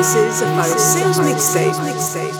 This is a Pharisees mixtape.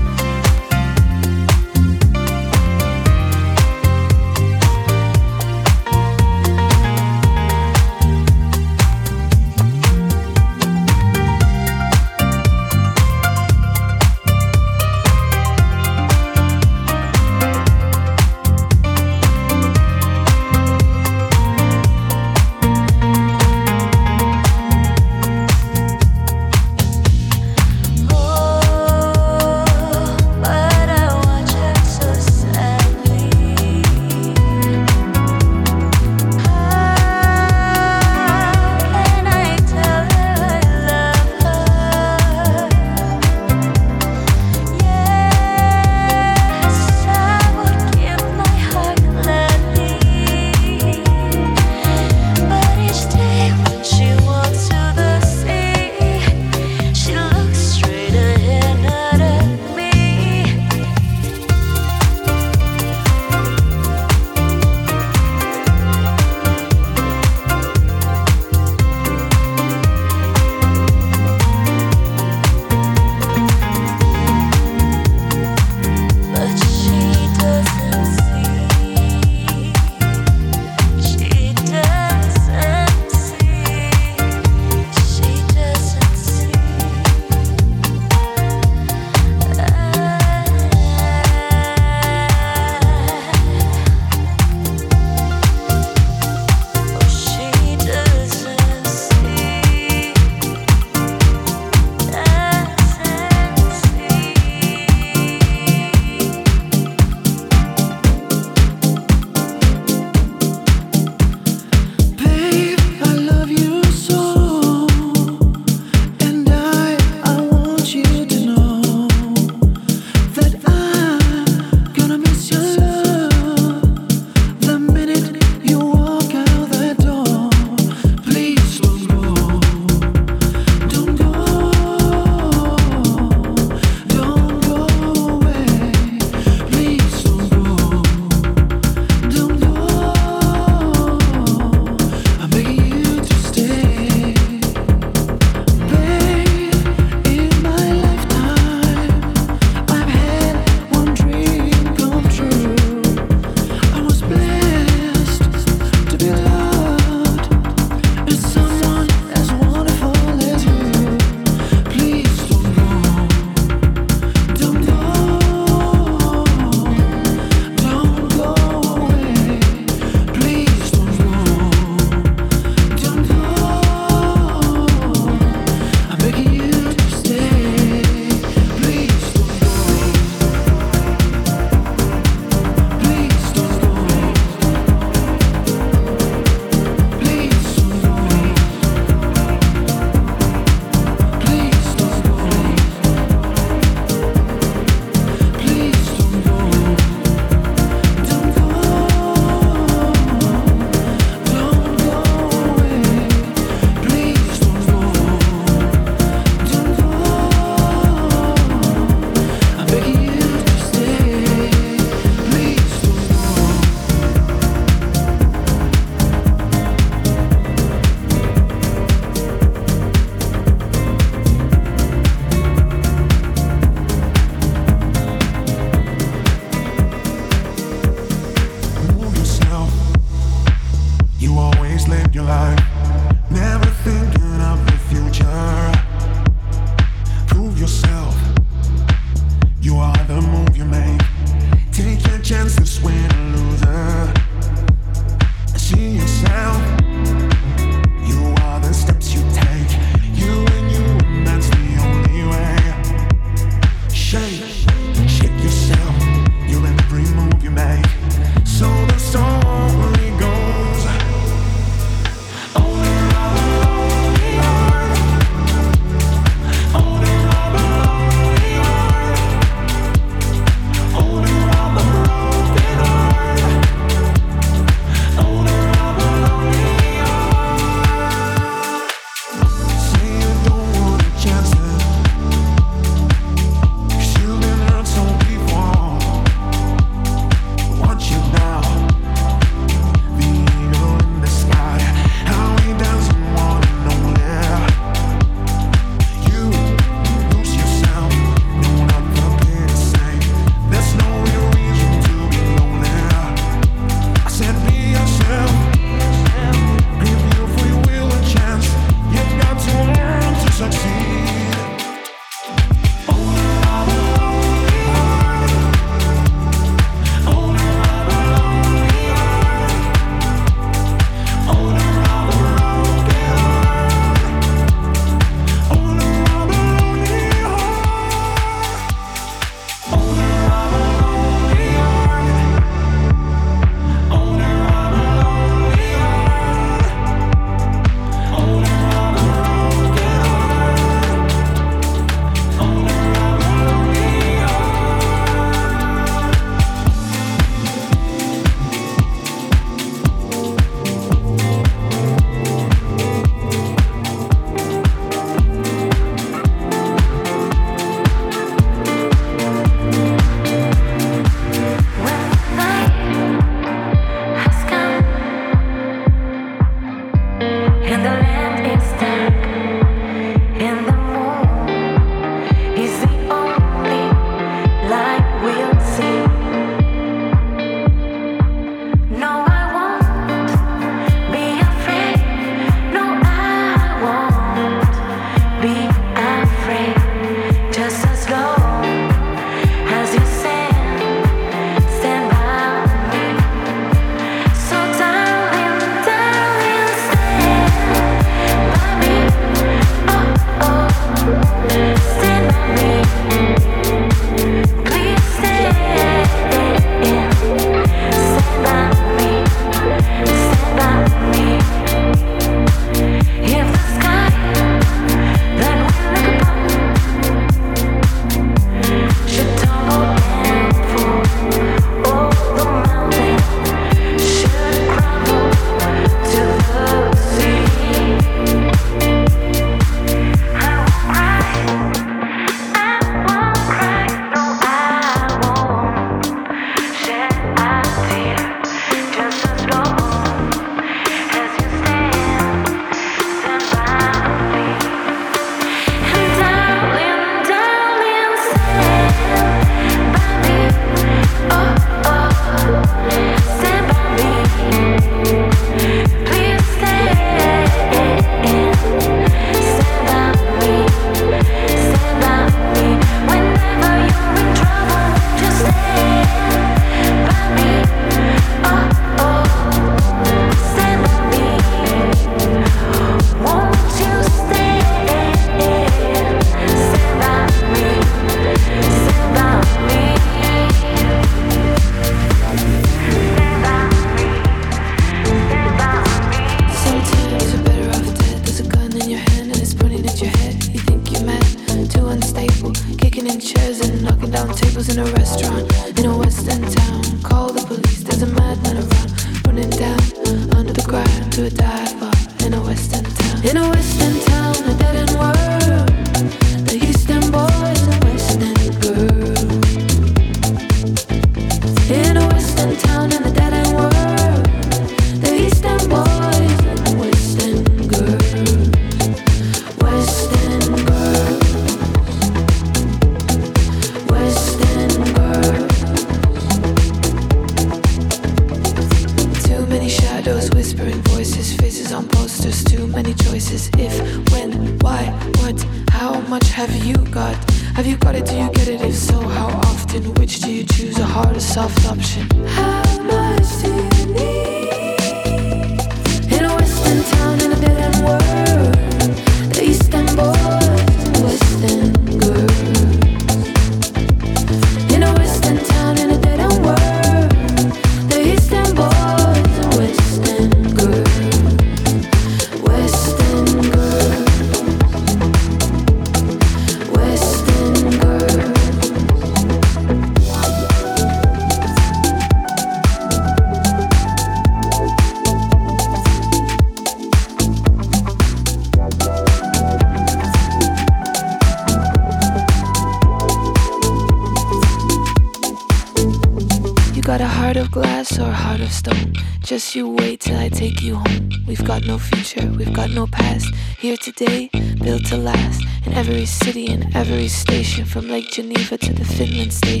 Every station, from Lake Geneva to the Finland station.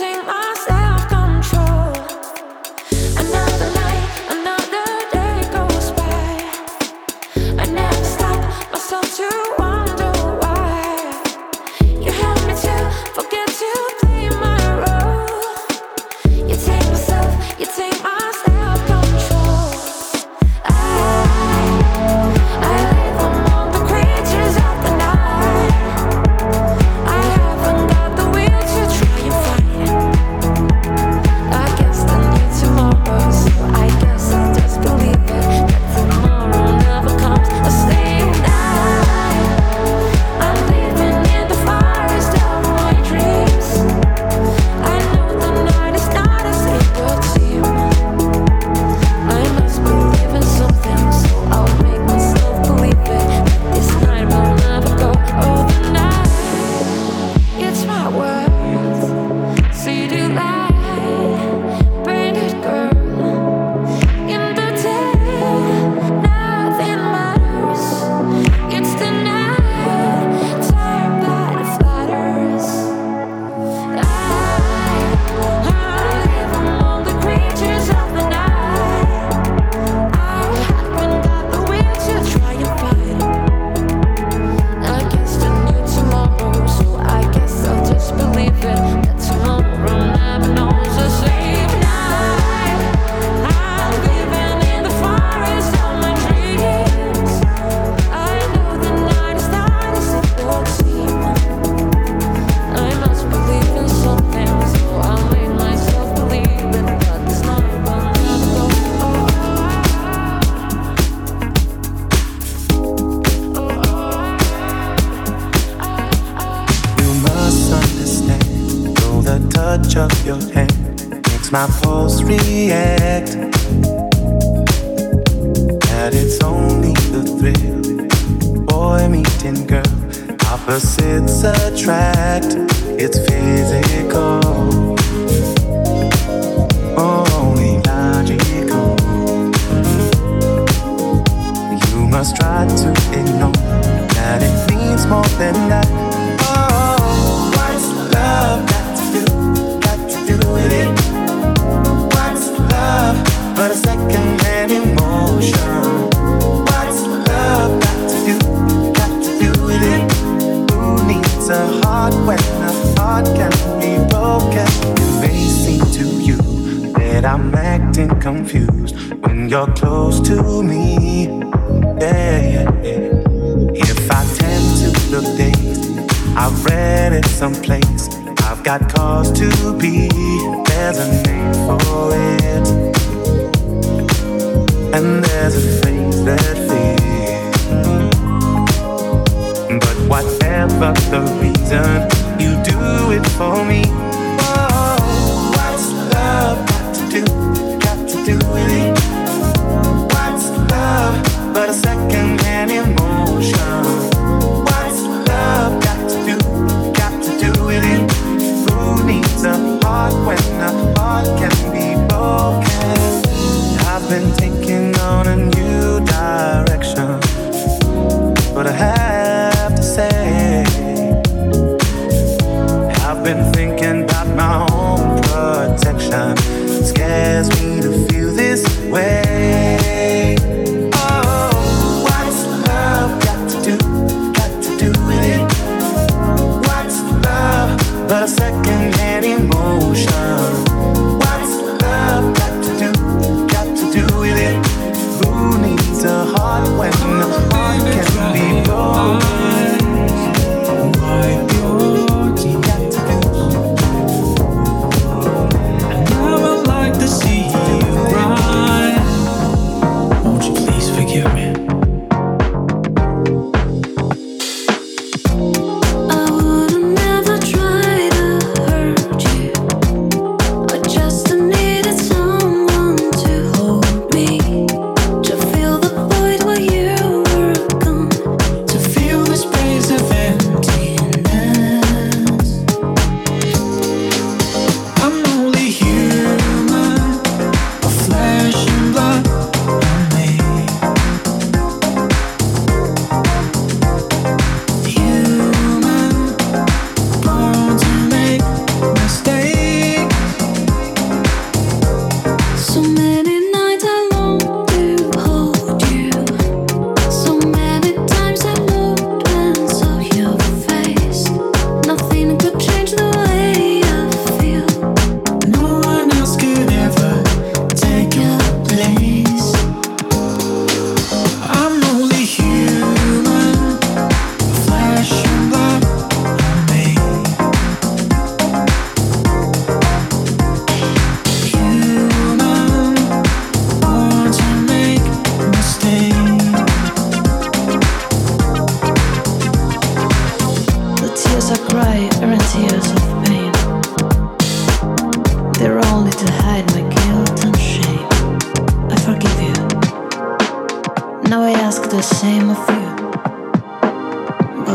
dancing. I've rented someplace. I've got cause to be. There's a name for it. And there's a face that fits. But whatever the reason, you do it for me. husband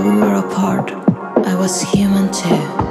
when we were apart, I was human too.